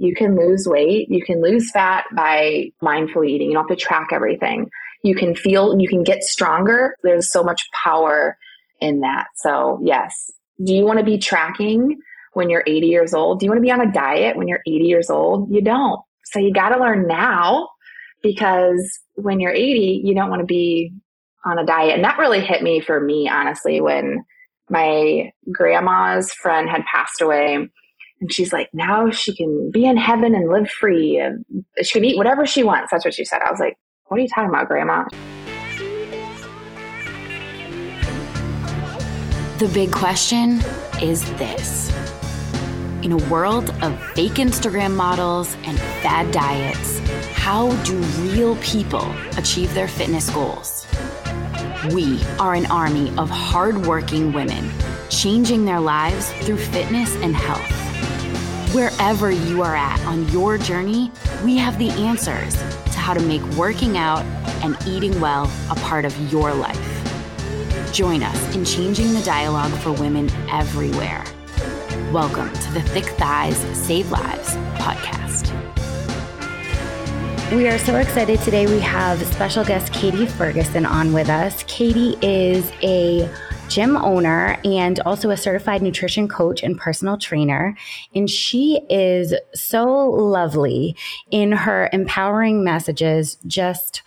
you can lose weight, you can lose fat by mindful eating. You don't have to track everything. You can feel, you can get stronger. There's so much power in that. So, yes. Do you want to be tracking when you're 80 years old? Do you want to be on a diet when you're 80 years old? You don't. So, you got to learn now because when you're 80, you don't want to be on a diet. And that really hit me for me, honestly, when my grandma's friend had passed away and she's like, now she can be in heaven and live free. And she can eat whatever she wants. That's what she said. I was like, what are you talking about, Grandma? The big question is this In a world of fake Instagram models and fad diets, how do real people achieve their fitness goals? We are an army of hardworking women changing their lives through fitness and health. Wherever you are at on your journey, we have the answers to how to make working out and eating well a part of your life. Join us in changing the dialogue for women everywhere. Welcome to the Thick Thighs Save Lives podcast. We are so excited today. We have special guest Katie Ferguson on with us. Katie is a gym owner and also a certified nutrition coach and personal trainer. And she is so lovely in her empowering messages, just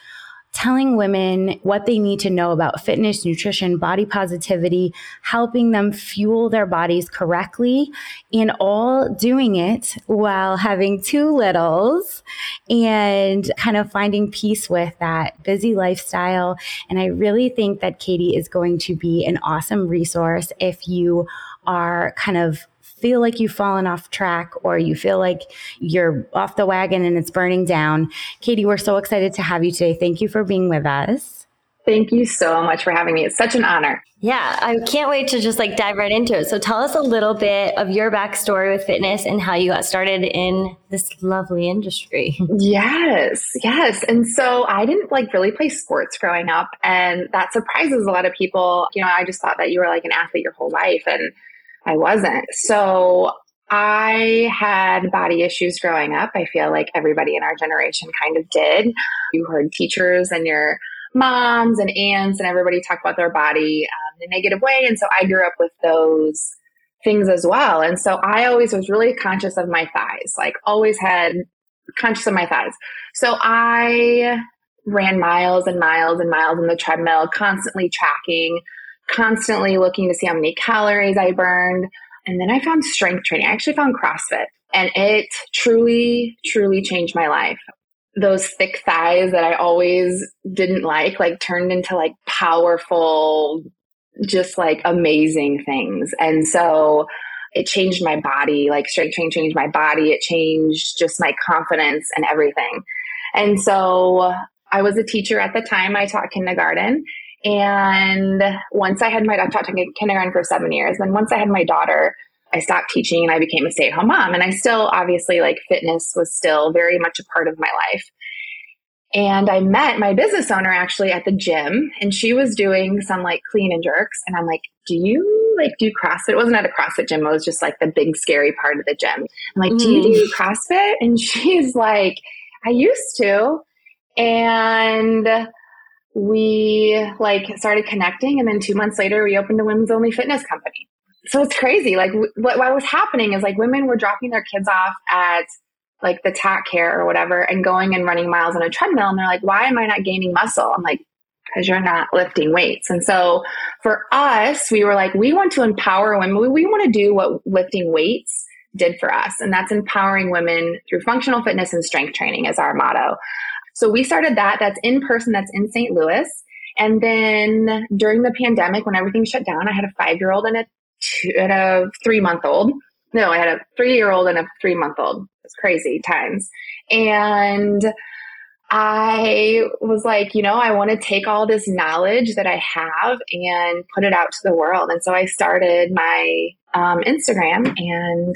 telling women what they need to know about fitness, nutrition, body positivity, helping them fuel their bodies correctly, and all doing it while having two littles and kind of finding peace with that busy lifestyle. And I really think that Katie is going to be an awesome resource if you are kind of feel like you've fallen off track or you feel like you're off the wagon and it's burning down, Katie, we're so excited to have you today. Thank you for being with us. Thank you so much for having me. It's such an honor. Yeah, I can't wait to just like dive right into it. So tell us a little bit of your backstory with fitness and how you got started in this lovely industry. Yes, yes. And so I didn't like really play sports growing up, and that surprises a lot of people. You know, I just thought that you were like an athlete your whole life, and I wasn't. So I had body issues growing up. I feel like everybody in our generation kind of did. You heard teachers and your moms and aunts and everybody talk about their body um, in a negative way. And so I grew up with those things as well. And so I always was really conscious of my thighs, like always had conscious of my thighs. So I ran miles and miles and miles on the treadmill, constantly tracking constantly looking to see how many calories I burned. And then I found strength training. I actually found CrossFit and it truly, truly changed my life. Those thick thighs that I always didn't like, like turned into like powerful, just like amazing things. And so it changed my body, like strength training changed my body. It changed just my confidence and everything. And so I was a teacher at the time. I taught kindergarten and once I had my, daughter, I taught kindergarten for seven years. And once I had my daughter, I stopped teaching and I became a stay at home mom. And I still, obviously, like fitness was still very much a part of my life. And I met my business owner actually at the gym and she was doing some like clean and jerks. And I'm like, do you like do CrossFit? It wasn't at a CrossFit gym. It was just like the big scary part of the gym. I'm like, do you do mm. CrossFit? And she's like, I used to. And we like started connecting and then two months later we opened a women's only fitness company. So it's crazy. Like what, what was happening is like women were dropping their kids off at like the tat care or whatever and going and running miles on a treadmill and they're like why am i not gaining muscle? I'm like because you're not lifting weights. And so for us we were like we want to empower women. We, we want to do what lifting weights did for us. And that's empowering women through functional fitness and strength training is our motto so we started that. That's in person. That's in St. Louis. And then during the pandemic, when everything shut down, I had a five year old and a two, and a three month old. No, I had a three year old and a three month old. It's crazy times. And I was like, you know, I want to take all this knowledge that I have and put it out to the world. And so I started my um, Instagram and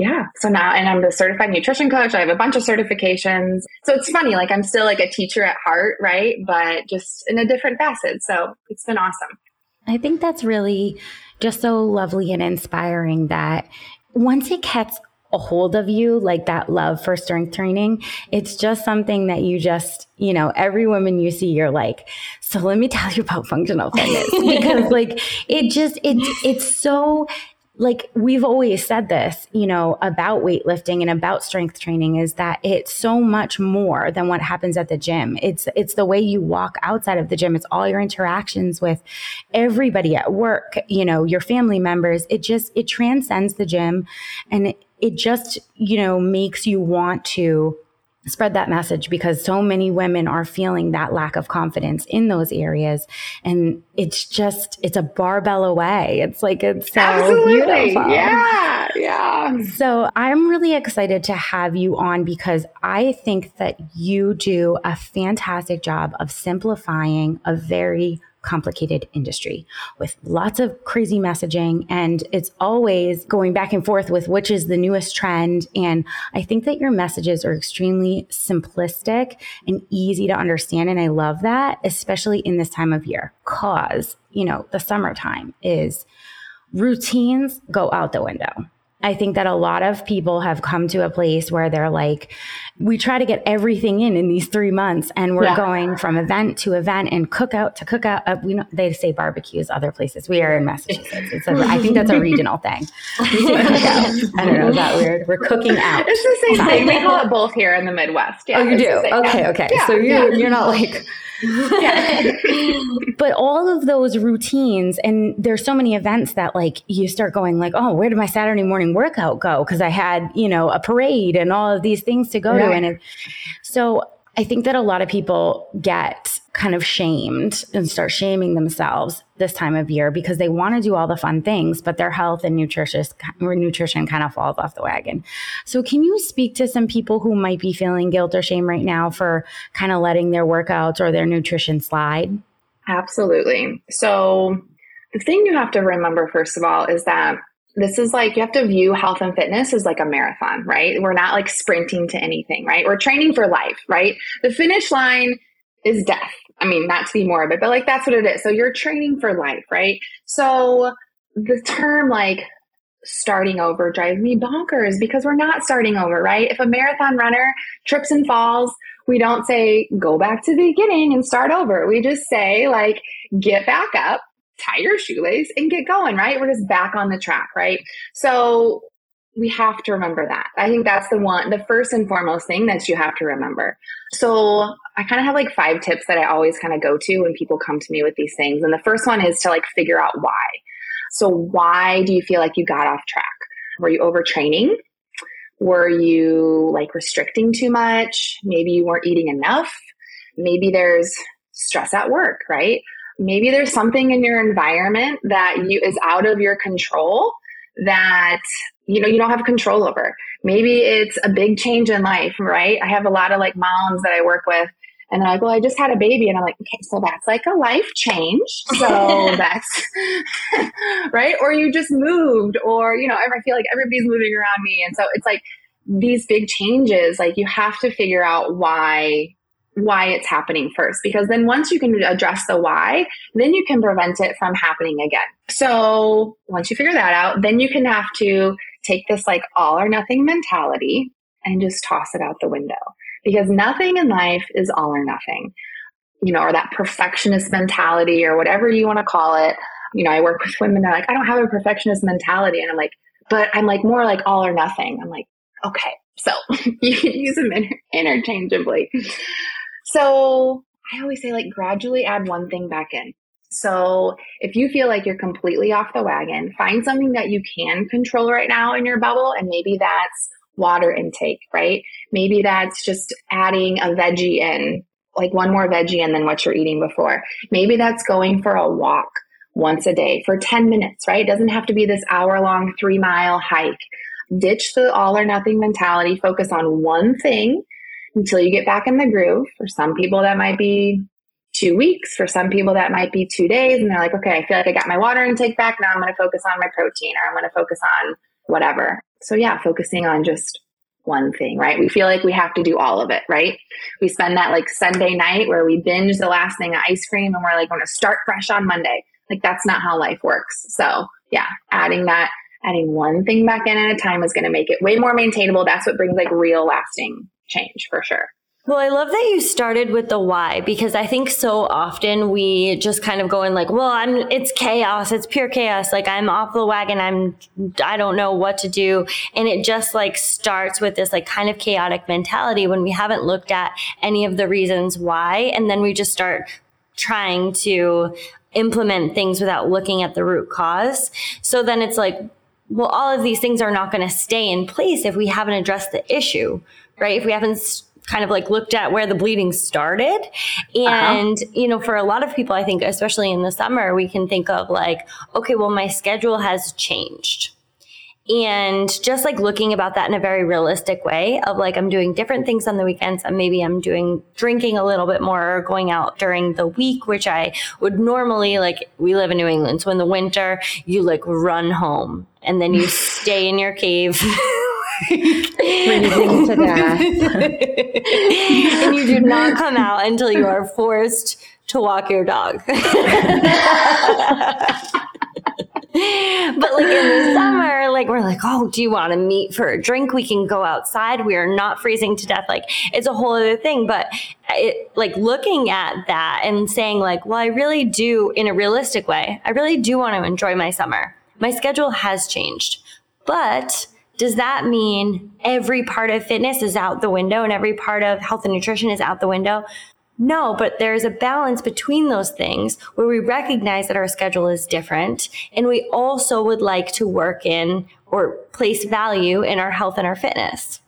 yeah. So now, and I'm the certified nutrition coach. I have a bunch of certifications. So it's funny, like I'm still like a teacher at heart, right? But just in a different facet. So it's been awesome. I think that's really just so lovely and inspiring that once it gets a hold of you, like that love for strength training. It's just something that you just, you know, every woman you see, you're like, so let me tell you about functional fitness because like it just, it's, it's so like we've always said this, you know, about weightlifting and about strength training is that it's so much more than what happens at the gym. It's it's the way you walk outside of the gym. It's all your interactions with everybody at work, you know, your family members. It just it transcends the gym and it, it just, you know, makes you want to spread that message because so many women are feeling that lack of confidence in those areas. And it's just it's a barbell away. It's like it's so Absolutely. beautiful. Yeah yeah. So i'm really excited to have you on because i think that you do a fantastic job of simplifying a very complicated industry with lots of crazy messaging. And it's always going back and forth with which is the newest trend. And I think that your messages are extremely simplistic and easy to understand. And I love that, especially in this time of year, cause, you know, the summertime is routines go out the window. I think that a lot of people have come to a place where they're like, we try to get everything in in these three months, and we're yeah. going from event to event and cookout to cookout. Uh, we know they say barbecues other places. We are in Massachusetts. A, I think that's a regional thing. I don't know. Is that weird? We're cooking out. It's the same thing. We call it both here in the Midwest. Yeah, oh, you do? Okay, okay. Yeah, so you yeah. you're not like but all of those routines, and there's so many events that like you start going like, oh, where did my Saturday morning workout go? Because I had you know a parade and all of these things to go right. And it, so I think that a lot of people get kind of shamed and start shaming themselves this time of year because they want to do all the fun things, but their health and nutritious or nutrition kind of falls off the wagon. So, can you speak to some people who might be feeling guilt or shame right now for kind of letting their workouts or their nutrition slide? Absolutely. So, the thing you have to remember, first of all, is that this is like you have to view health and fitness as like a marathon, right? We're not like sprinting to anything, right? We're training for life, right? The finish line is death. I mean, not to be morbid, but like that's what it is. So you're training for life, right? So the term like starting over drives me bonkers because we're not starting over, right? If a marathon runner trips and falls, we don't say go back to the beginning and start over. We just say like get back up, tie your shoelace and get going, right? We're just back on the track, right? So we have to remember that. I think that's the one, the first and foremost thing that you have to remember. So I kind of have like five tips that I always kind of go to when people come to me with these things. And the first one is to like figure out why. So why do you feel like you got off track? Were you overtraining? Were you like restricting too much? Maybe you weren't eating enough. Maybe there's stress at work, right? Maybe there's something in your environment that you is out of your control that you know you don't have control over. Maybe it's a big change in life right? I have a lot of like moms that i work with and they're like well i just had a baby and i'm like okay so that's like a life change. So that's right? Or you just moved or you know i feel like everybody's moving around me and so it's like these big changes like you have to figure out why why it's happening first because then once you can address the why then you can prevent it from happening again. So once you figure that out then you can have to take this like all or nothing mentality and just toss it out the window because nothing in life is all or nothing. You know or that perfectionist mentality or whatever you want to call it. You know i work with women they're like i don't have a perfectionist mentality and i'm like but i'm like more like all or nothing. I'm like okay so you can use them inter- interchangeably so I always say, like, gradually add one thing back in. So if you feel like you're completely off the wagon, find something that you can control right now in your bubble. And maybe that's water intake, right? Maybe that's just adding a veggie in, like one more veggie in than what you're eating before. Maybe that's going for a walk once a day for 10 minutes, right? It doesn't have to be this hour long, three mile hike. Ditch the all or nothing mentality, focus on one thing until you get back in the groove. For some people, that might be two weeks. For some people, that might be two days. And they're like, okay, I feel like I got my water intake back. Now I'm going to focus on my protein or I'm going to focus on whatever. So, yeah, focusing on just one thing, right? We feel like we have to do all of it, right? We spend that like Sunday night where we binge the last thing of ice cream and we're like, going to start fresh on Monday. Like, that's not how life works. So, yeah, adding that adding one thing back in at a time is going to make it way more maintainable. That's what brings like real lasting change for sure. Well, I love that you started with the why because I think so often we just kind of go in like, well, I'm it's chaos, it's pure chaos. Like I'm off the wagon, I'm I don't know what to do, and it just like starts with this like kind of chaotic mentality when we haven't looked at any of the reasons why, and then we just start trying to implement things without looking at the root cause. So then it's like, well, all of these things are not going to stay in place if we haven't addressed the issue, right? If we haven't kind of like looked at where the bleeding started. Uh-huh. And, uh-huh. you know, for a lot of people, I think, especially in the summer, we can think of like, okay, well, my schedule has changed. And just like looking about that in a very realistic way of like, I'm doing different things on the weekends. And maybe I'm doing drinking a little bit more or going out during the week, which I would normally like, we live in New England. So in the winter, you like run home and then you stay in your cave. freezing to death. and you do not come out until you are forced to walk your dog. but like in the summer, like we're like, oh, do you want to meet for a drink? We can go outside. We are not freezing to death. Like it's a whole other thing. But it, like looking at that and saying like, well, I really do in a realistic way. I really do want to enjoy my summer. My schedule has changed, but does that mean every part of fitness is out the window and every part of health and nutrition is out the window? No, but there's a balance between those things where we recognize that our schedule is different and we also would like to work in or place value in our health and our fitness.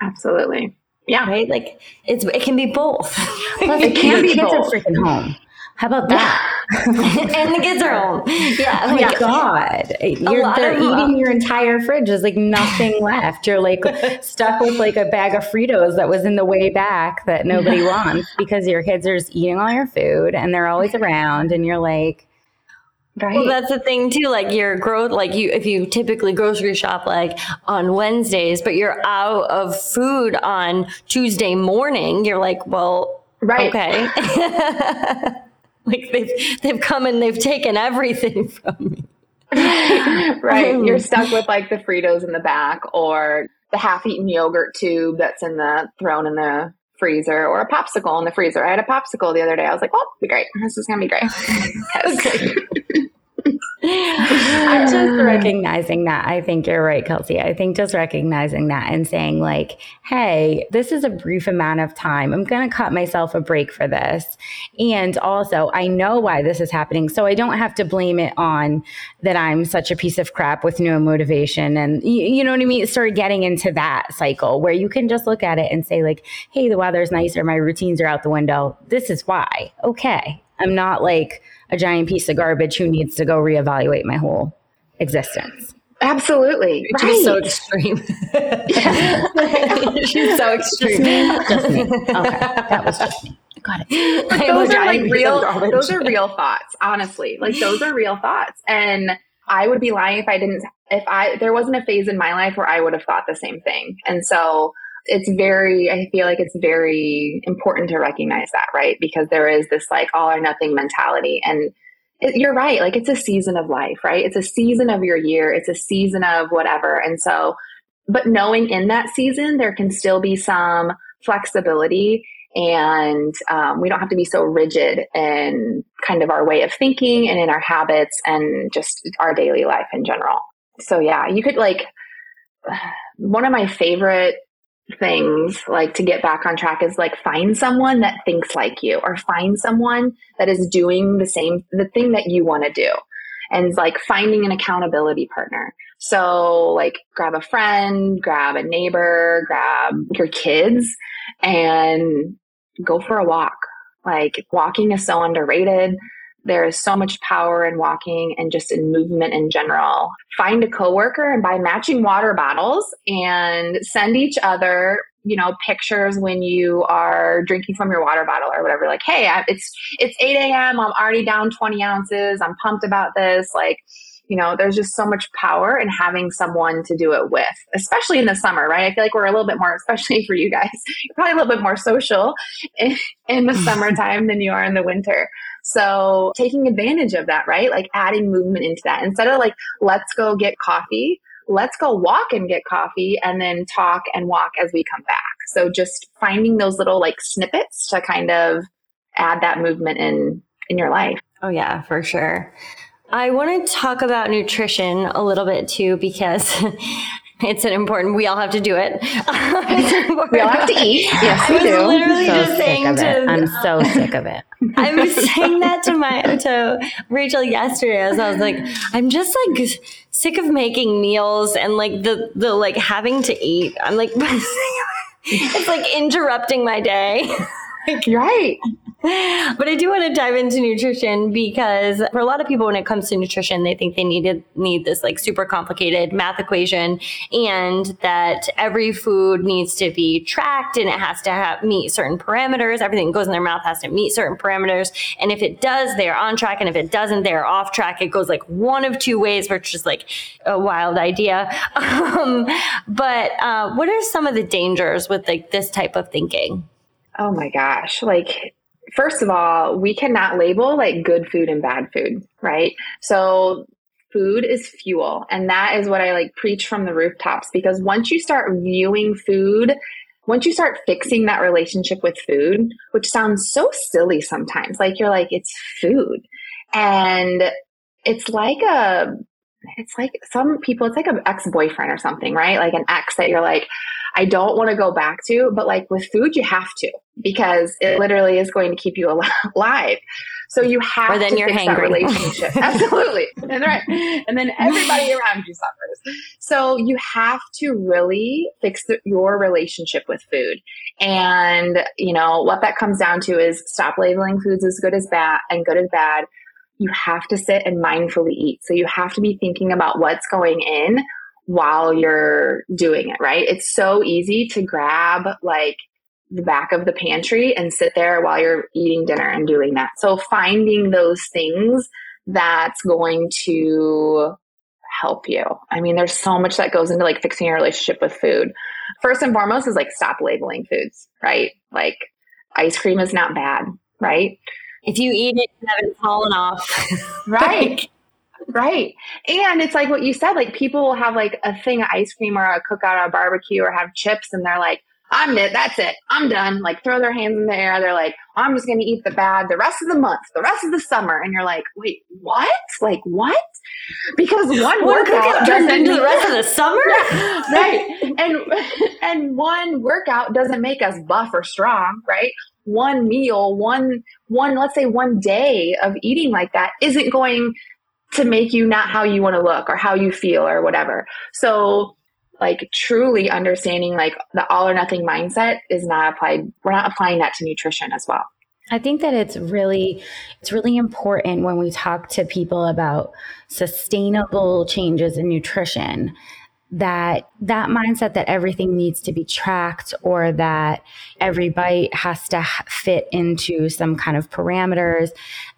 Absolutely. Yeah. Right? Like it's it can be both. Plus, it can be kids both. are freaking home. How about that? and the kids are home. Yeah. Oh my God. You're, they're eating your entire fridge. There's like nothing left. You're like stuck with like a bag of Fritos that was in the way back that nobody wants because your kids are just eating all your food and they're always around. And you're like, Right. Well, that's the thing too. Like your growth, like you, if you typically grocery shop like on Wednesdays, but you're out of food on Tuesday morning, you're like, well, right. Okay. Like they've they've come and they've taken everything from me. right. Um, You're stuck with like the Fritos in the back or the half-eaten yogurt tube that's in the thrown in the freezer or a popsicle in the freezer. I had a popsicle the other day. I was like, "Oh, be great. This is gonna be great." I'm just recognizing that. I think you're right, Kelsey. I think just recognizing that and saying, like, hey, this is a brief amount of time. I'm going to cut myself a break for this. And also, I know why this is happening. So I don't have to blame it on that I'm such a piece of crap with no motivation. And you, you know what I mean? Start getting into that cycle where you can just look at it and say, like, hey, the weather's nicer. My routines are out the window. This is why. Okay. I'm not like, a giant piece of garbage who needs to go reevaluate my whole existence. Absolutely. Which right. is so extreme. She's so extreme. Just me. Okay. That was just me. Got it. But those are like real those are real thoughts, honestly. Like those are real thoughts. And I would be lying if I didn't if I there wasn't a phase in my life where I would have thought the same thing. And so it's very i feel like it's very important to recognize that right? Because there is this like all or nothing mentality. And it, you're right like it's a season of life right? It's a season of your year. It's a season of whatever. And so but knowing in that season there can still be some flexibility. And um, we don't have to be so rigid in kind of our way of thinking and in our habits and just our daily life in general. So yeah you could like one of my favorite things like to get back on track is like find someone that thinks like you or find someone that is doing the same the thing that you want to do. And like finding an accountability partner. So like grab a friend grab a neighbor grab your kids and go for a walk. Like walking is so underrated there is so much power in walking and just in movement in general. Find a coworker and buy matching water bottles and send each other you know pictures when you are drinking from your water bottle or whatever like hey it's it's 8 a.m i'm already down 20 ounces i'm pumped about this like You know, there's just so much power in having someone to do it with, especially in the summer, right? I feel like we're a little bit more, especially for you guys, you're probably a little bit more social in, in the summertime than you are in the winter. So taking advantage of that, right? Like adding movement into that instead of like, let's go get coffee. Let's go walk and get coffee and then talk and walk as we come back. So just finding those little like snippets to kind of add that movement in in your life. Oh yeah, for sure. I want to talk about nutrition a little bit too because it's an important. We all have to do it. we all have to eat. Yes, we do. Literally so just saying to, I'm so sick of it. I was saying that to my to Rachel yesterday. As I was like, I'm just like sick of making meals and like the the like having to eat. I'm like, it's like interrupting my day. Like, right but I do want to dive into nutrition because for a lot of people, when it comes to nutrition, they think they need to need this like super complicated math equation, and that every food needs to be tracked and it has to have meet certain parameters. Everything that goes in their mouth has to meet certain parameters, and if it does, they are on track, and if it doesn't, they are off track. It goes like one of two ways, which is like a wild idea. Um, but uh, what are some of the dangers with like this type of thinking? Oh my gosh, like first of all, we cannot label like good food and bad food, right? So food is fuel. And that is what I like preach from the rooftops because once you start viewing food, once you start fixing that relationship with food, which sounds so silly sometimes, like you're like, it's food. And it's like a, it's like some people, it's like an ex boyfriend or something, right? Like an ex that you're like, I don't want to go back to, but like with food, you have to because it literally is going to keep you alive. So you have or then to you're fix hangry. that relationship. Absolutely. And right. And then everybody around you suffers. So you have to really fix the, your relationship with food. And, you know, what that comes down to is stop labeling foods as good as bad and good as bad. You have to sit and mindfully eat. So you have to be thinking about what's going in while you're doing it, right? It's so easy to grab like the back of the pantry and sit there while you're eating dinner and doing that. So finding those things that's going to help you. I mean, there's so much that goes into like fixing your relationship with food. First and foremost is like stop labeling foods, right? Like ice cream is not bad, right? If you eat it, you haven't fallen off. right. Right. And it's like what you said, like people will have like a thing of ice cream or a cookout or a barbecue or have chips and they're like, I'm it. That's it. I'm done. Like throw their hands in the air. They're like, I'm just going to eat the bad the rest of the month, the rest of the summer. And you're like, wait, what? Like what? Because one workout turns into the rest of the summer, right? And and one workout doesn't make us buff or strong, right? One meal, one one let's say one day of eating like that isn't going to make you not how you want to look or how you feel or whatever. So like truly understanding like the all or nothing mindset is not applied we're not applying that to nutrition as well. I think that it's really it's really important when we talk to people about sustainable changes in nutrition that that mindset that everything needs to be tracked or that every bite has to fit into some kind of parameters.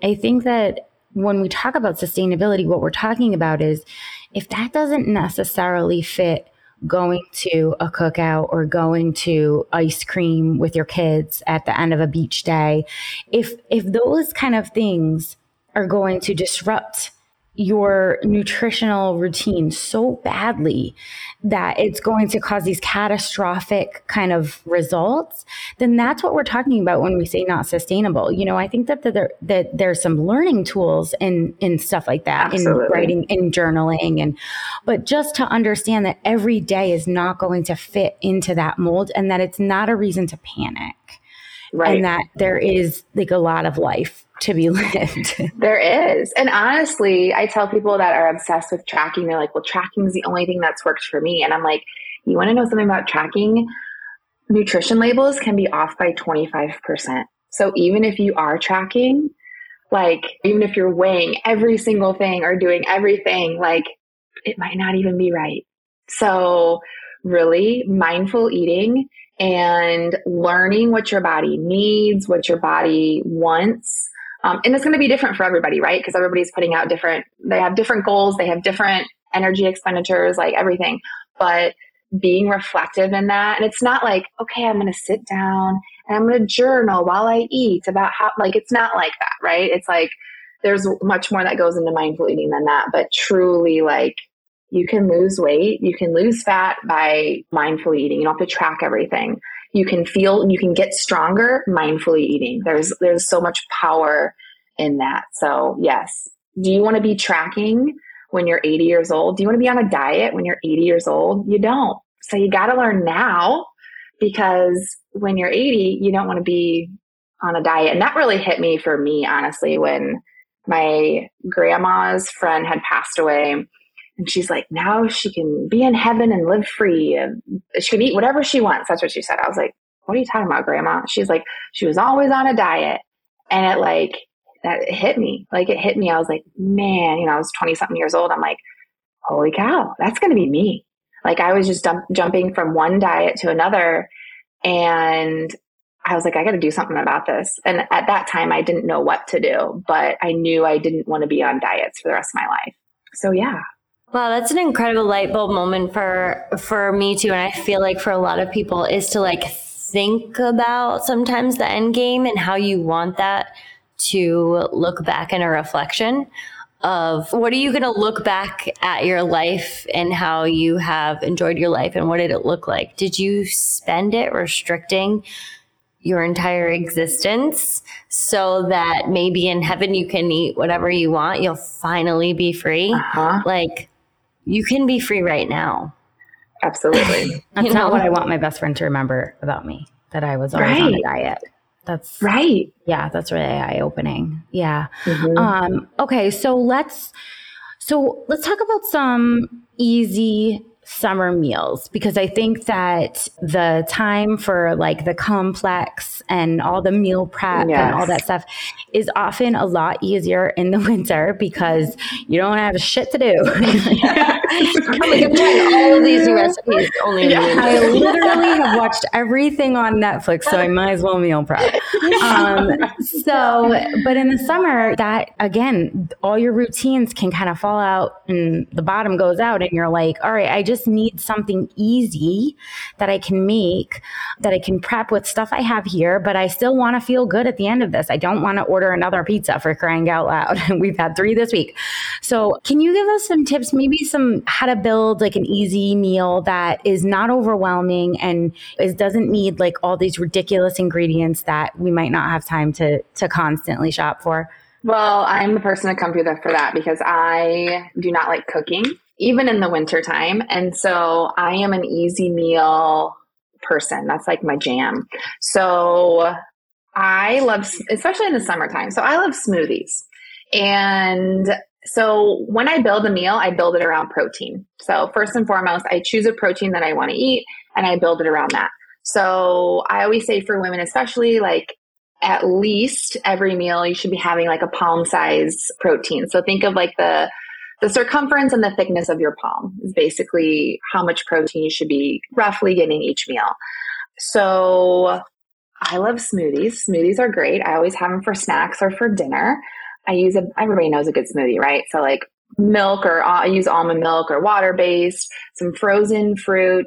I think that when we talk about sustainability, what we're talking about is if that doesn't necessarily fit going to a cookout or going to ice cream with your kids at the end of a beach day, if if those kind of things are going to disrupt your nutritional routine so badly that it's going to cause these catastrophic kind of results, then that's what we're talking about when we say not sustainable. You know, I think that there, that there's some learning tools in in stuff like that Absolutely. in writing, in journaling, and but just to understand that every day is not going to fit into that mold, and that it's not a reason to panic. Right. And that there is like a lot of life to be lived. there is. And honestly, I tell people that are obsessed with tracking, they're like, well, tracking is the only thing that's worked for me. And I'm like, you want to know something about tracking? Nutrition labels can be off by 25%. So even if you are tracking, like, even if you're weighing every single thing or doing everything, like, it might not even be right. So, really mindful eating and learning what your body needs, what your body wants, Um, and it's going to be different for everybody, right? Because everybody's putting out different, they have different goals, they have different energy expenditures, like everything. But being reflective in that, and it's not like, okay, I'm going to sit down and I'm going to journal while I eat about how, like, it's not like that, right? It's like, there's much more that goes into mindful eating than that, but truly, like, you can lose weight, you can lose fat by mindfully eating. You don't have to track everything. You can feel, you can get stronger mindfully eating. There's there's so much power in that. So, yes. Do you want to be tracking when you're 80 years old? Do you want to be on a diet when you're 80 years old? You don't. So, you got to learn now because when you're 80, you don't want to be on a diet. And that really hit me for me, honestly, when my grandma's friend had passed away and she's like, now she can be in heaven and live free. And she can eat whatever she wants. That's what she said. I was like, what are you talking about, grandma? She's like, she was always on a diet. And it like, that hit me. Like it hit me. I was like, man, you know, I was 20 something years old. I'm like, holy cow, that's going to be me. Like I was just dump- jumping from one diet to another. And I was like, I got to do something about this. And at that time, I didn't know what to do, but I knew I didn't want to be on diets for the rest of my life. So yeah, Wow, that's an incredible light bulb moment for for me too, and I feel like for a lot of people is to like think about sometimes the end game and how you want that to look back in a reflection of what are you going to look back at your life and how you have enjoyed your life and what did it look like? Did you spend it restricting your entire existence so that maybe in heaven you can eat whatever you want? You'll finally be free. uh-huh. Like you can be free right now. absolutely. That's You not know? what I want my best friend to remember about me. That I was always on a diet. That's right. yeah, that's really eye opening. Yeah. Mhm. Um, okay, so let's so let's talk about some easy summer meals because I think that the time for like the complex and all the meal prep and all that stuff is often a lot easier in the winter because you don't have shit to do. I'm like, I'm trying all of these recipes only Yeah. I literally have watched everything on Netflix, so I might as well meal prep. Um, so, but in the summer, that again, all your routines can kind of fall out and the bottom goes out, and you're like, all right, I just need something easy that I can make, that I can prep with stuff I have here, but I still want to feel good at the end of this. I don't want to order another pizza for crying out loud. We've had three this week. So, can you give us some tips, maybe some how to build like an easy meal that is not overwhelming and is doesn't need like all these ridiculous ingredients that we might not have time to to constantly shop for? Well, I'm the person to come to that for that because I do not like cooking, even in the winter time. And so I am an easy meal person. That's like my jam. So I love, especially in the summertime. So I love smoothies. And so when I build a meal, I build it around protein. So first and foremost, I choose a protein that I want to eat and I build it around that. So I always say for women, especially like at least every meal you should be having like a palm size protein. So think of like the the circumference and the thickness of your palm is basically how much protein you should be roughly getting each meal. So I love smoothies. Smoothies are great. I always have them for snacks or for dinner. I use a everybody knows a good smoothie, right? So like milk or uh, I use almond milk or water based, some frozen fruit.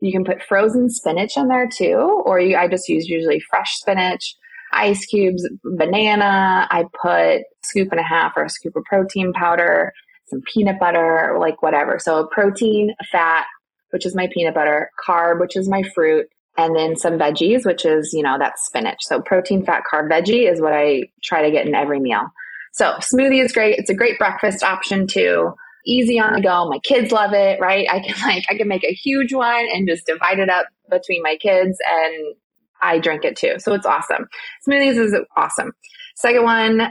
You can put frozen spinach in there too, or you, I just use usually fresh spinach ice cubes, banana. I put scoop and a half or a scoop of protein powder, peanut butter, like whatever. So protein, fat, which is my peanut butter, carb, which is my fruit, and then some veggies, which is, you know, that's spinach. So protein, fat, carb, veggie is what I try to get in every meal. So smoothie is great. It's a great breakfast option too. Easy on the go. My kids love it, right? I can like I can make a huge one and just divide it up between my kids and I drink it too. So it's awesome. Smoothies is awesome. Second one,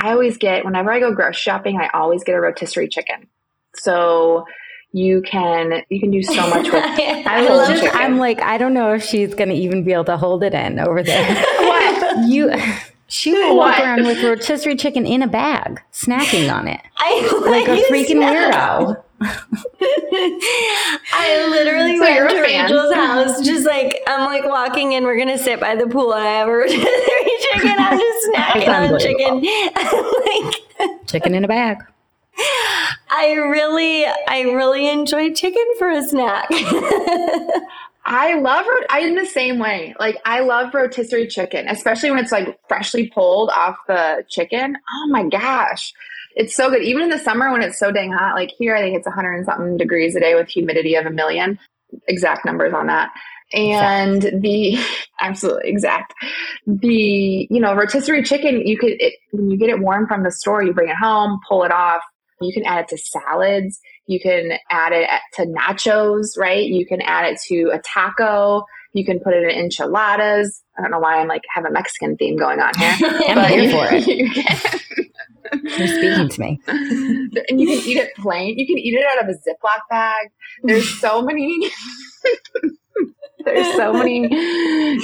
I always get, whenever I go grocery shopping, I always get a rotisserie chicken. So you can, you can do so much with I love chicken. I'm like, I don't know if she's going to even be able to hold it in over there. what? you, she will walk around with rotisserie chicken in a bag, snacking on it I like a freaking weirdo. I literally so went to Rachel's house, just like I'm like walking in. We're gonna sit by the pool, and I have a rotisserie chicken. I'm just snacking on chicken, like chicken in a bag. I really, I really enjoy chicken for a snack. I love I'm the same way. Like I love rotisserie chicken, especially when it's like freshly pulled off the chicken. Oh my gosh. It's so good. Even in the summer when it's so dang hot, like here I think it's 100 and something degrees a day with humidity of a million. Exact numbers on that. And exact. the absolutely exact. The, you know, rotisserie chicken, you could it, when you get it warm from the store, you bring it home, pull it off, you can add it to salads. You can add it to nachos, right? You can add it to a taco. You can put it in enchiladas. I don't know why I'm like have a Mexican theme going on here. I'm here for it. You can. You're speaking to me. And you can eat it plain. You can eat it out of a Ziploc bag. There's so many. There's so many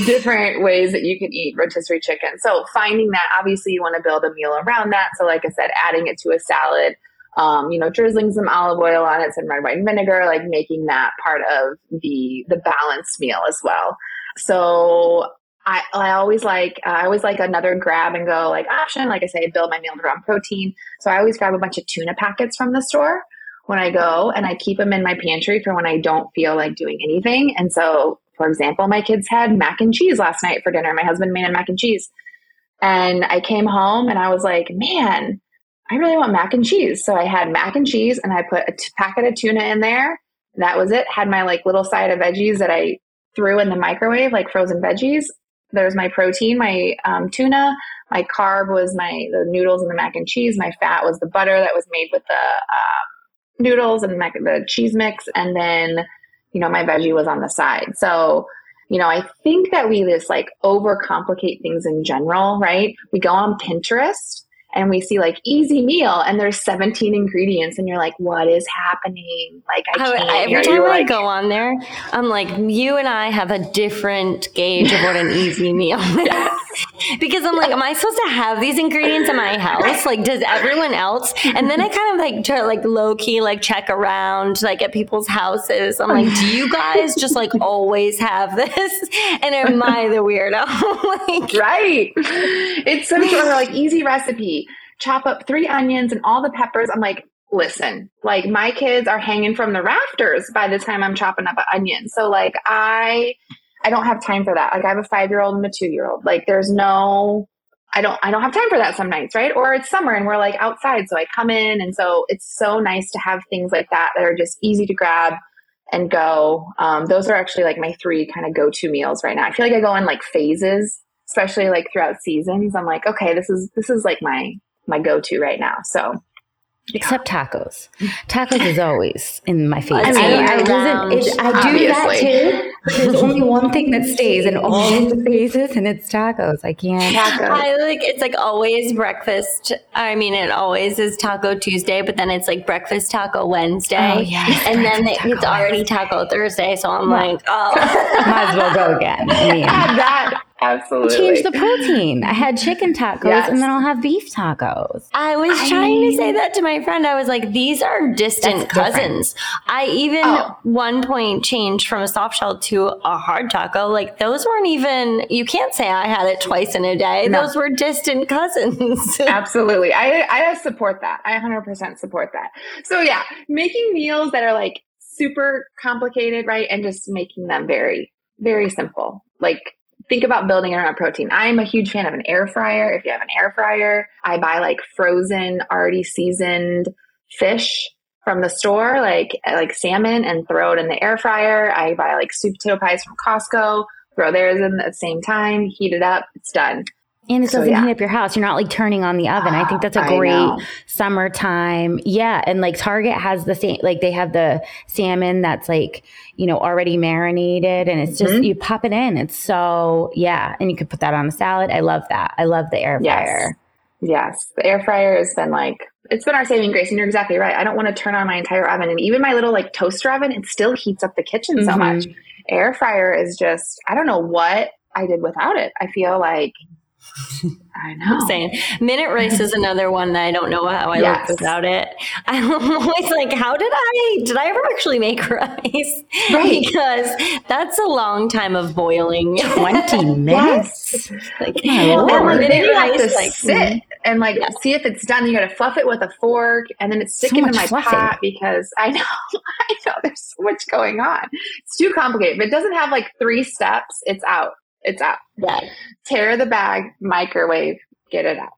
different ways that you can eat rotisserie chicken. So finding that, obviously, you want to build a meal around that. So, like I said, adding it to a salad um, you know, drizzling some olive oil on it, some red wine vinegar, like making that part of the the balanced meal as well. So I, I always like uh, I always like another grab and go like option. Like I say, build my meal around protein. So I always grab a bunch of tuna packets from the store when I go, and I keep them in my pantry for when I don't feel like doing anything. And so, for example, my kids had mac and cheese last night for dinner. My husband made a mac and cheese, and I came home and I was like, man I really want mac and cheese. So I had mac and cheese and I put a t- packet of tuna in there. That was it. Had my like little side of veggies that I threw in the microwave, like frozen veggies. There's my protein, my um, tuna. My carb was my the noodles and the mac and cheese. My fat was the butter that was made with the um, noodles and mac- the cheese mix. And then, you know, my veggie was on the side. So, you know, I think that we just like overcomplicate things in general, right? We go on Pinterest and we see like easy meal and there's 17 ingredients and you're like what is happening? Like i can't every time i go on there i'm like you and i have a different gauge of what an easy meal is. Because i'm like am i supposed to have these ingredients in my house? Like does everyone else? And then i kind of like try like low key like check around like at people's houses. I'm like do you guys just like always have this? And am i the weirdo? Like, right. It's so like easy recipe chop up three onions and all the peppers. I'm like, listen, like my kids are hanging from the rafters by the time I'm chopping up an onion. So like I I don't have time for that. Like I have a 5-year-old and a 2-year-old. Like there's no I don't I don't have time for that some nights, right? Or it's summer and we're like outside so I come in and so it's so nice to have things like that that are just easy to grab and go. Um, those are actually like my three kind of go-to meals right now. I feel like I go in like phases, especially like throughout seasons. I'm like, okay, this is this is like my my go-to right now. So Except tacos. Tacos is always in my face. I, mean, I, I, it, I do that too. There's only one thing that stays in all of the phases, and it's tacos. I can't. Tacos. I like it's like always breakfast. I mean, it always is Taco Tuesday, but then it's like breakfast Taco Wednesday, oh, yes, and then it, it's already Taco Thursday. So I'm like, oh, might as well go again. I mean, that Absolutely. Change the protein. I had chicken tacos yes. and then I'll have beef tacos. I was I trying mean, to say that to my friend. I was like, these are distant cousins. I even oh. one point changed from a soft shell to a hard taco. Like those weren't even you can't say I had it twice in a day. No. Those were distant cousins. Absolutely. I I support that. I 100% support that. So yeah, making meals that are like super complicated, right? And just making them very very simple. Like think about building around protein. I'm a huge fan of an air fryer. If you have an air fryer, I buy like frozen, already seasoned fish from the store, like like salmon, and throw it in the air fryer. I buy like sweet potato pies from Costco, throw theirs in at the same time, heat it up, it's done. And it doesn't so, yeah. heat up your house. You're not like turning on the oven. I think that's a great summertime. Yeah. And like Target has the same, like they have the salmon that's like, you know, already marinated and it's just, mm-hmm. you pop it in. It's so, yeah. And you could put that on a salad. I love that. I love the air fryer. Yes. yes. The air fryer has been like, it's been our saving grace. And you're exactly right. I don't want to turn on my entire oven. And even my little like toaster oven, it still heats up the kitchen mm-hmm. so much. Air fryer is just, I don't know what I did without it. I feel like I know. Saying minute rice is another one that I don't know how I yes. live without it. I'm always like, how did I did I ever actually make rice? Right. Because that's a long time of boiling. Twenty minutes. like, well, and like then you have to like, sit and like yeah. see if it's done. You got to fluff it with a fork, and then it's sticking so to my fluffing. pot because I know, I know, there's so much going on. It's too complicated. If it doesn't have like three steps, it's out. It's out. Yeah. Tear the bag, microwave, get it out.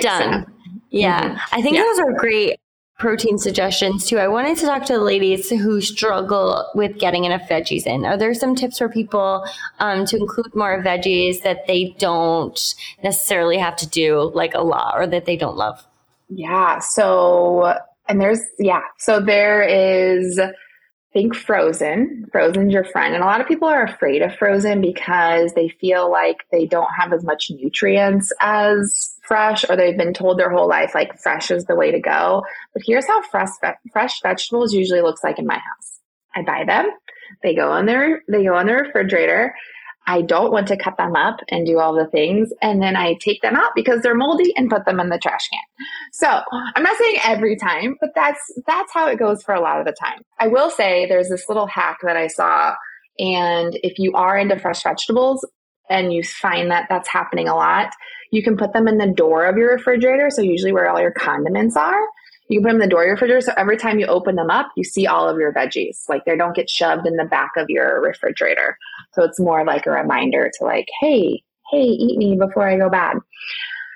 Done. Yeah. Mm-hmm. I think yeah. those are great protein suggestions too. I wanted to talk to the ladies who struggle with getting enough veggies in. Are there some tips for people um, to include more veggies that they don't necessarily have to do like a lot or that they don't love? Yeah. So, and there's, yeah. So there is think frozen. Frozen's your friend. And a lot of people are afraid of frozen because they feel like they don't have as much nutrients as fresh or they've been told their whole life like fresh is the way to go. But here's how fresh fresh vegetables usually looks like in my house. I buy them. They go on their they go on the refrigerator I don't want to cut them up and do all the things. And then I take them out because they're moldy and put them in the trash can. So I'm not saying every time, but that's, that's how it goes for a lot of the time. I will say there's this little hack that I saw. And if you are into fresh vegetables and you find that that's happening a lot, you can put them in the door of your refrigerator. So usually where all your condiments are. You can put them in the door of your refrigerator. So every time you open them up, you see all of your veggies. Like they don't get shoved in the back of your refrigerator. So it's more like a reminder to like, hey, hey, eat me before I go bad.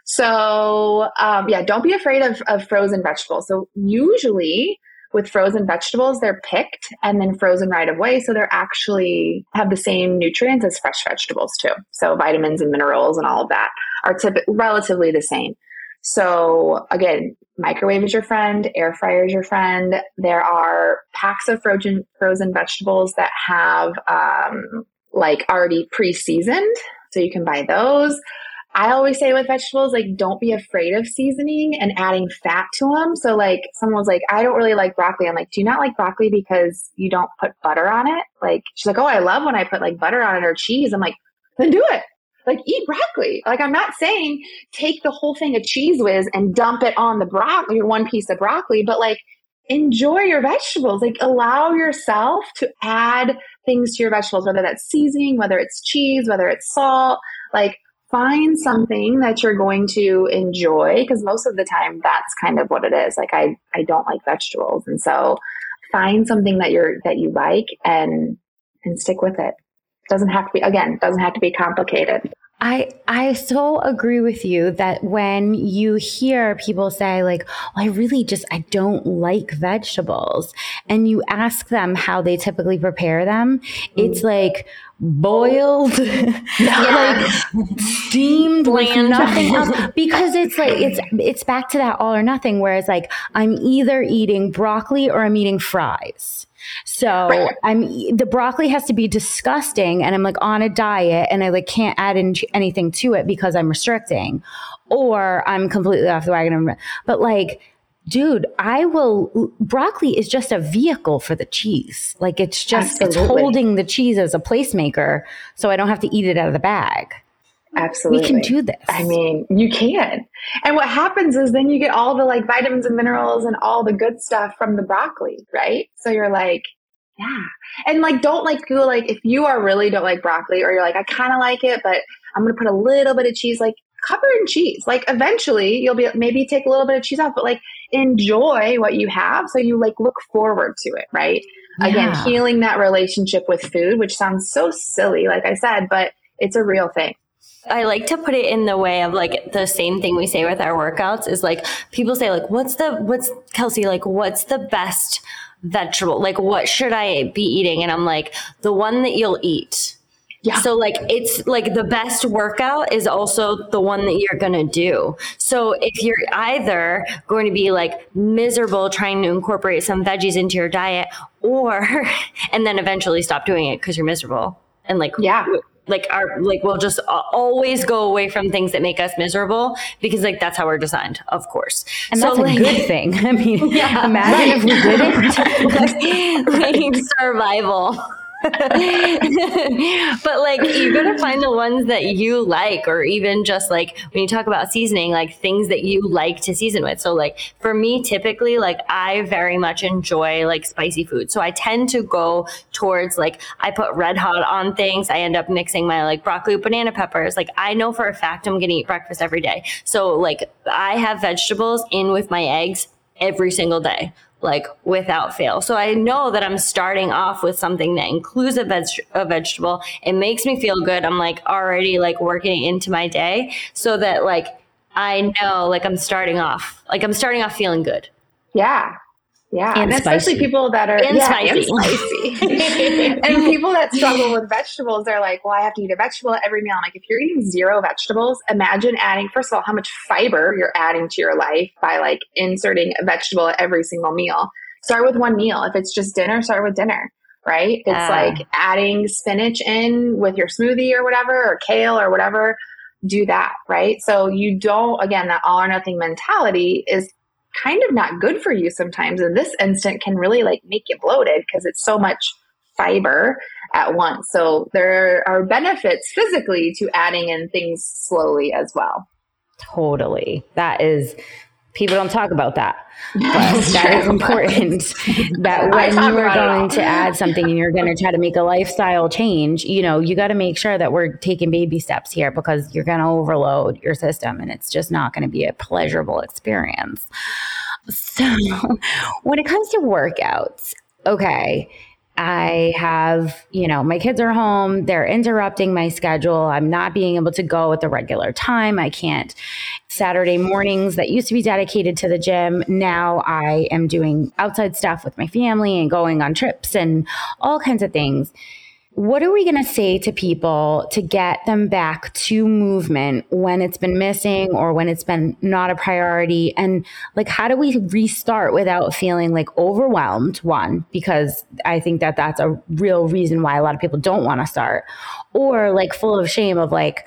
So um, yeah, don't be afraid of, of frozen vegetables. So usually with frozen vegetables, they're picked and then frozen right away. So they're actually have the same nutrients as fresh vegetables too. So vitamins and minerals and all of that are typically relatively the same. So again, microwave is your friend, air fryer is your friend. There are packs of frozen frozen vegetables that have um, like already pre-seasoned, so you can buy those. I always say with vegetables, like, don't be afraid of seasoning and adding fat to them. So, like, someone was like, I don't really like broccoli. I'm like, do you not like broccoli because you don't put butter on it? Like, she's like, oh, I love when I put like butter on it or cheese. I'm like, then do it like eat broccoli. Like I'm not saying take the whole thing of Cheez Whiz and dump it on the broccoli, one piece of broccoli, but like enjoy your vegetables. Like allow yourself to add things to your vegetables, whether that's seasoning, whether it's cheese, whether it's salt. Like find something that you're going to enjoy because most of the time that's kind of what it is. Like I I don't like vegetables, and so find something that you're that you like and and stick with it doesn't have to be again doesn't have to be complicated I I so agree with you that when you hear people say like, well, I really just I don't like vegetables, and you ask them how they typically prepare them, it's mm. like boiled, yeah. like steamed, like nothing else, because it's like it's it's back to that all or nothing. Where it's like I'm either eating broccoli or I'm eating fries. So right. I'm the broccoli has to be disgusting, and I'm like on a diet, and I like can't add in anything to it because I'm restricting, or I'm completely off the wagon. But like dude, I will. Broccoli is just a vehicle for the cheese. Like it's just Absolutely. it's holding the cheese as a placemaker, so I don't have to eat it out of the bag. Absolutely. We can do this. I mean, you can. And what happens is then you get all the like vitamins and minerals and all the good stuff from the broccoli, right? So you're like, yeah. And like, don't like go like, if you are really don't like broccoli or you're like, I kind of like it, but I'm going to put a little bit of cheese, like cover in cheese. Like eventually you'll be, maybe take a little bit of cheese off, but like enjoy what you have. So you like look forward to it, right? Yeah. Again, healing that relationship with food, which sounds so silly, like I said, but it's a real thing. I like to put it in the way of like the same thing we say with our workouts is like people say like what's the what's Kelsey like what's the best vegetable like what should I be eating and I'm like the one that you'll eat. Yeah. So like it's like the best workout is also the one that you're going to do. So if you're either going to be like miserable trying to incorporate some veggies into your diet or and then eventually stop doing it cuz you're miserable and like yeah like our like we'll just always go away from things that make us miserable because like that's how we're designed of course. And so, that's like, a good thing. I mean yeah, imagine right. if we didn't. Like survival but like you gotta find the ones that you like, or even just like when you talk about seasoning, like things that you like to season with. So like for me, typically, like I very much enjoy like spicy food. So I tend to go towards like I put red hot on things. I end up mixing my like broccoli banana peppers. Like I know for a fact I'm gonna eat breakfast every day. So like I have vegetables in with my eggs every single day like without fail. So I know that I'm starting off with something that includes a, veg- a vegetable. It makes me feel good. I'm like already like working into my day so that like I know like I'm starting off like I'm starting off feeling good. Yeah. Yeah, and, and especially people that are and yeah, spicy, and, spicy. and people that struggle with vegetables, they're like, "Well, I have to eat a vegetable every meal." I'm like, if you're eating zero vegetables, imagine adding. First of all, how much fiber you're adding to your life by like inserting a vegetable at every single meal. Start with one meal. If it's just dinner, start with dinner. Right? It's uh, like adding spinach in with your smoothie or whatever, or kale or whatever. Do that, right? So you don't. Again, that all or nothing mentality is kind of not good for you sometimes. And this instant can really like make you bloated because it's so much fiber at once. So there are benefits physically to adding in things slowly as well. Totally. That is people don't talk about that. But that is important that when you are going to add something and you're going to try to make a lifestyle change, you know, you got to make sure that we're taking baby steps here because you're going to overload your system and it's just not going to be a pleasurable experience. So, when it comes to workouts, okay, I have, you know, my kids are home. They're interrupting my schedule. I'm not being able to go at the regular time. I can't. Saturday mornings that used to be dedicated to the gym. Now I am doing outside stuff with my family and going on trips and all kinds of things. What are we going to say to people to get them back to movement when it's been missing or when it's been not a priority? And like, how do we restart without feeling like overwhelmed? One, because I think that that's a real reason why a lot of people don't want to start, or like full of shame of like,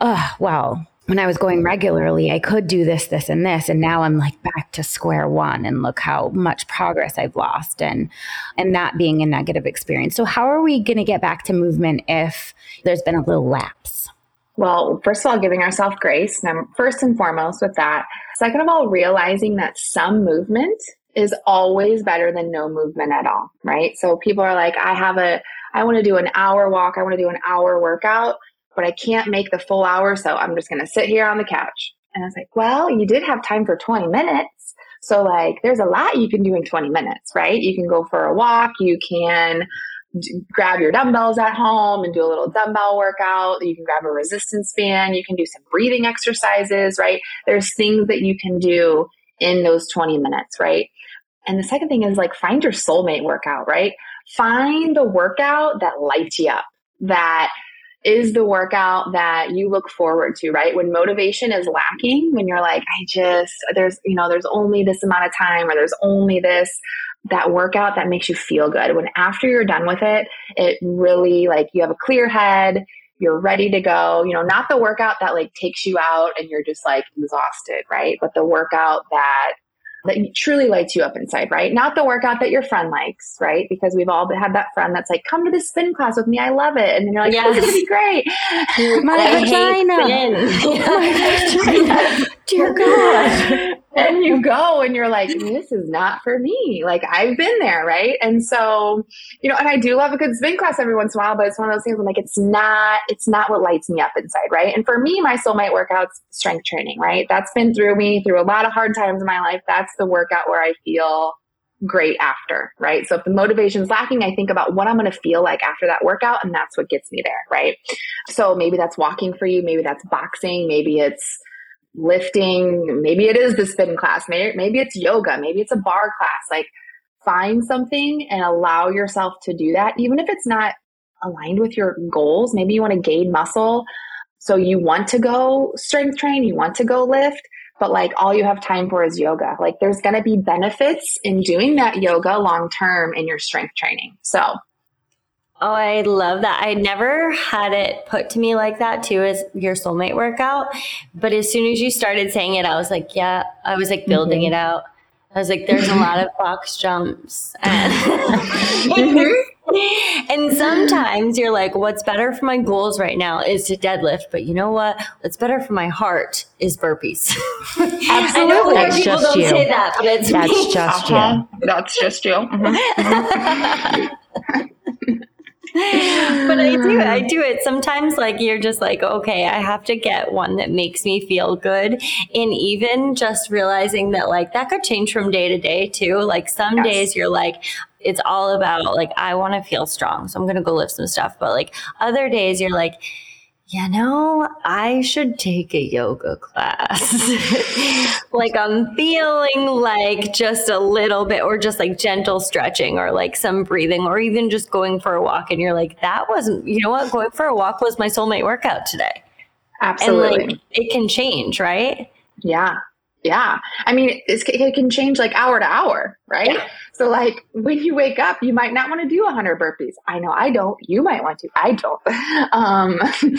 oh, well, when I was going regularly, I could do this, this, and this. And now I'm like back to square one and look how much progress I've lost and and that being a negative experience. So how are we gonna get back to movement if there's been a little lapse? Well, first of all, giving ourselves grace, first and foremost with that. Second of all, realizing that some movement is always better than no movement at all, right? So people are like, I have a, I want to do an hour walk, I want to do an hour workout but I can't make the full hour, so I'm just going to sit here on the couch. And I was like, well, you did have time for 20 minutes. So, like, there's a lot you can do in 20 minutes, right? You can go for a walk, you can d- grab your dumbbells at home and do a little dumbbell workout. You can grab a resistance band, you can do some breathing exercises, right? There's things that you can do in those 20 minutes, right? And the second thing is like find your soulmate workout, right? Find the workout that lights you up, that is the workout that you look forward to, right? When motivation is lacking, when you're like, I just, there's, you know, there's only this amount of time or there's only this, that workout that makes you feel good. When after you're done with it, it really like you have a clear head, you're ready to go, you know, not the workout that like takes you out and you're just like exhausted, right? But the workout that that truly lights you up inside, right? Not the workout that your friend likes, right? Because we've all had that friend that's like, come to this spin class with me. I love it. And then you're like, yes. this is going to be great. My vagina. My vagina. Dear God. And you go and you're like, this is not for me. Like I've been there, right? And so, you know, and I do love a good spin class every once in a while, but it's one of those things I'm like, it's not, it's not what lights me up inside, right? And for me, my soulmate workouts strength training, right? That's been through me through a lot of hard times in my life. That's the workout where I feel great after, right? So if the motivation's lacking, I think about what I'm going to feel like after that workout, and that's what gets me there, right? So maybe that's walking for you, maybe that's boxing, maybe it's lifting, maybe it is the spin class, maybe, maybe it's yoga, maybe it's a barre class. Like find something and allow yourself to do that, even if it's not aligned with your goals. Maybe you want to gain muscle. So you want to go strength train, you want to go lift, but like all you have time for is yoga. Like there's going to be benefits in doing that yoga long term in your strength training. So Oh, I love that. I never had it put to me like that too as your soulmate workout. But as soon as you started saying it, I was like, yeah, I was like building mm-hmm. it out. I was like, there's a lot of box jumps and, mm-hmm. and sometimes you're like, what's better for my goals right now is to deadlift. But you know what? What's better for my heart is burpees. Absolutely. I know That's people just don't you. say that, but it's That's me. just Uh-huh. you. That's just you. Mhm. But I do, I do it. Sometimes, like, you're just like, okay, I have to get one that makes me feel good. And even just realizing that, like, that could change from day to day, too. Like, some Yes. days you're like, it's all about, like, I want to feel strong. So I'm going to go lift some stuff. But, like, other days you're like, you know, I should take a yoga class. like I'm feeling like just a little bit, or just like gentle stretching, or like some breathing, or even just going for a walk. And you're like, that wasn't, you know what? Going for a walk was my soulmate workout today. Absolutely. And like it can change, right? Yeah. Yeah. I mean, it's, it can change like hour to hour, right? Yeah. So, like, when you wake up, you might not want to do 100 burpees. I know I don't. You might want to. I don't. Um,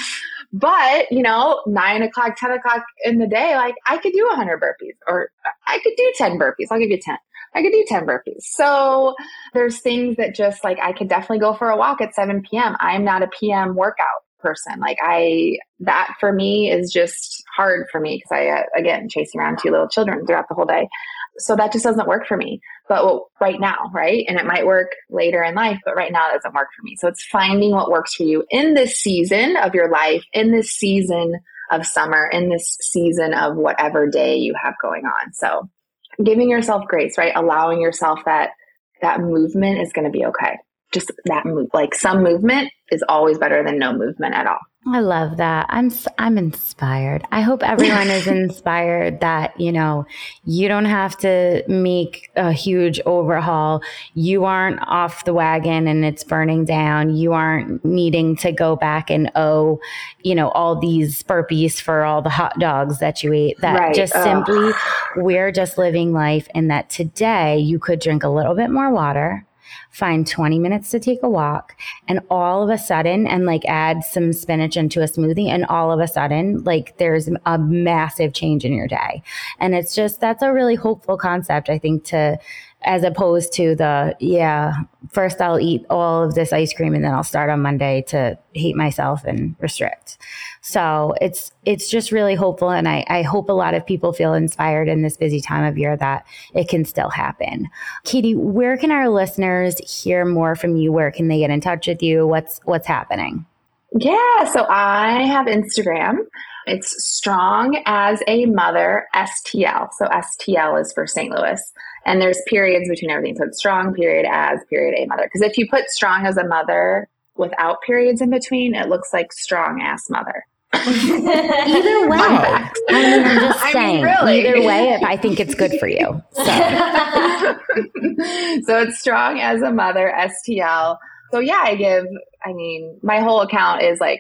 but, you know, nine o'clock, 10 o'clock in the day, like, I could do 100 burpees or I could do 10 burpees. I'll give you 10. I could do 10 burpees. So, there's things that just like I could definitely go for a walk at 7 p.m. I'm not a PM workout person. Like, I, that for me is just hard for me because I, uh, again, chasing around two little children throughout the whole day. So that just doesn't work for me. But well, right now, right? And it might work later in life, but right now it doesn't work for me. So it's finding what works for you in this season of your life, in this season of summer, in this season of whatever day you have going on. So giving yourself grace, right? Allowing yourself that that movement is going to be okay. Just that move, like some movement is always better than no movement at all. I love that. I'm I'm inspired. I hope everyone is inspired that, you know, you don't have to make a huge overhaul. You aren't off the wagon and it's burning down. You aren't needing to go back and owe, you know, all these burpees for all the hot dogs that you ate. That Right. just simply we're just living life and that today you could drink a little bit more water find 20 minutes to take a walk and all of a sudden and like add some spinach into a smoothie and all of a sudden like there's a massive change in your day. And it's just that's a really hopeful concept i think to as opposed to the yeah first i'll eat all of this ice cream and then i'll start on monday to hate myself and restrict. So it's it's just really hopeful and I, I hope a lot of people feel inspired in this busy time of year that it can still happen. Katie where can our listeners hear more from you where can they get in touch with you what's what's happening Yeah, so I have Instagram. It's strong as a mother STL. So STL is for St. Louis. And there's periods between everything. So it's strong period as period a mother. Because if you put strong as a mother without periods in between, it looks like strong ass mother. Either way facts. i mean i'm just I mean, saying really. either way if i think it's good for you so so it's strong as a mother STL. So yeah, I give, I mean, my whole account is like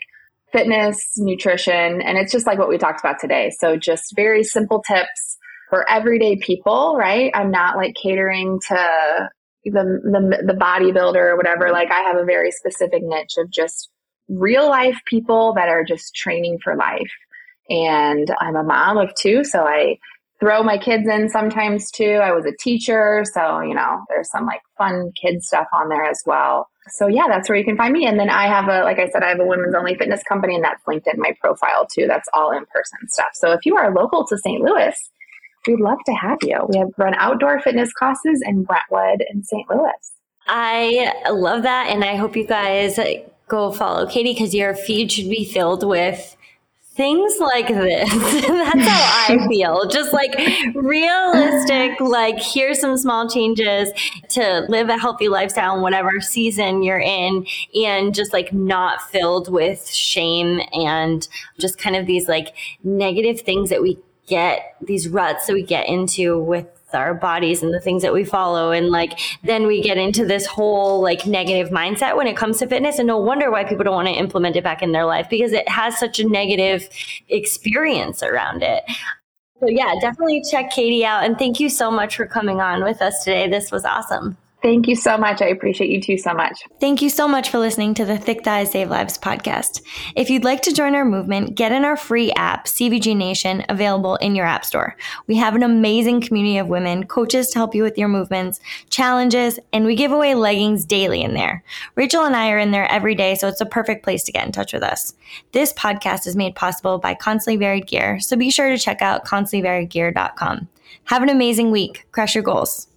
fitness, nutrition, and it's just like what we talked about today. So just very simple tips for everyday people, right? I'm not like catering to the the, the bodybuilder or whatever. Like I have a very specific niche of just real life people that are just training for life. And I'm a mom of two, so I throw my kids in sometimes too. I was a teacher, so you know, there's some like fun kid stuff on there as well. So yeah, that's where you can find me. And then I have a like I said, I have a women's only fitness company and that's linked in my profile too. That's all in person stuff. So if you are local to St. Louis, we'd love to have you. We have run outdoor fitness classes in Brentwood and St. Louis. I love that. And I hope you guys go follow Katie because your feed should be filled with things like this. That's how I feel. Just like realistic, like here's some small changes to live a healthy lifestyle in whatever season you're in, and just like not filled with shame and just kind of these like negative things that we get, these ruts that we get into with our bodies and the things that we follow. And like then we get into this whole like negative mindset when it comes to fitness. And no wonder why people don't want to implement it back in their life because it has such a negative experience around it. So yeah definitely check katie out. And thank you so much for coming on with us today. This was awesome Thank you so much. I appreciate you too so much. Thank you so much for listening to the Thick Thighs Save Lives podcast. If you'd like to join our movement, get in our free app, CVG Nation, available in your app store. We have an amazing community of women, coaches to help you with your movements, challenges, and we give away leggings daily in there. Rachel and I are in there every day, so it's a perfect place to get in touch with us. This podcast is made possible by Constantly Varied Gear, so be sure to check out constantlyvariedgear.com. Have an amazing week. Crush your goals.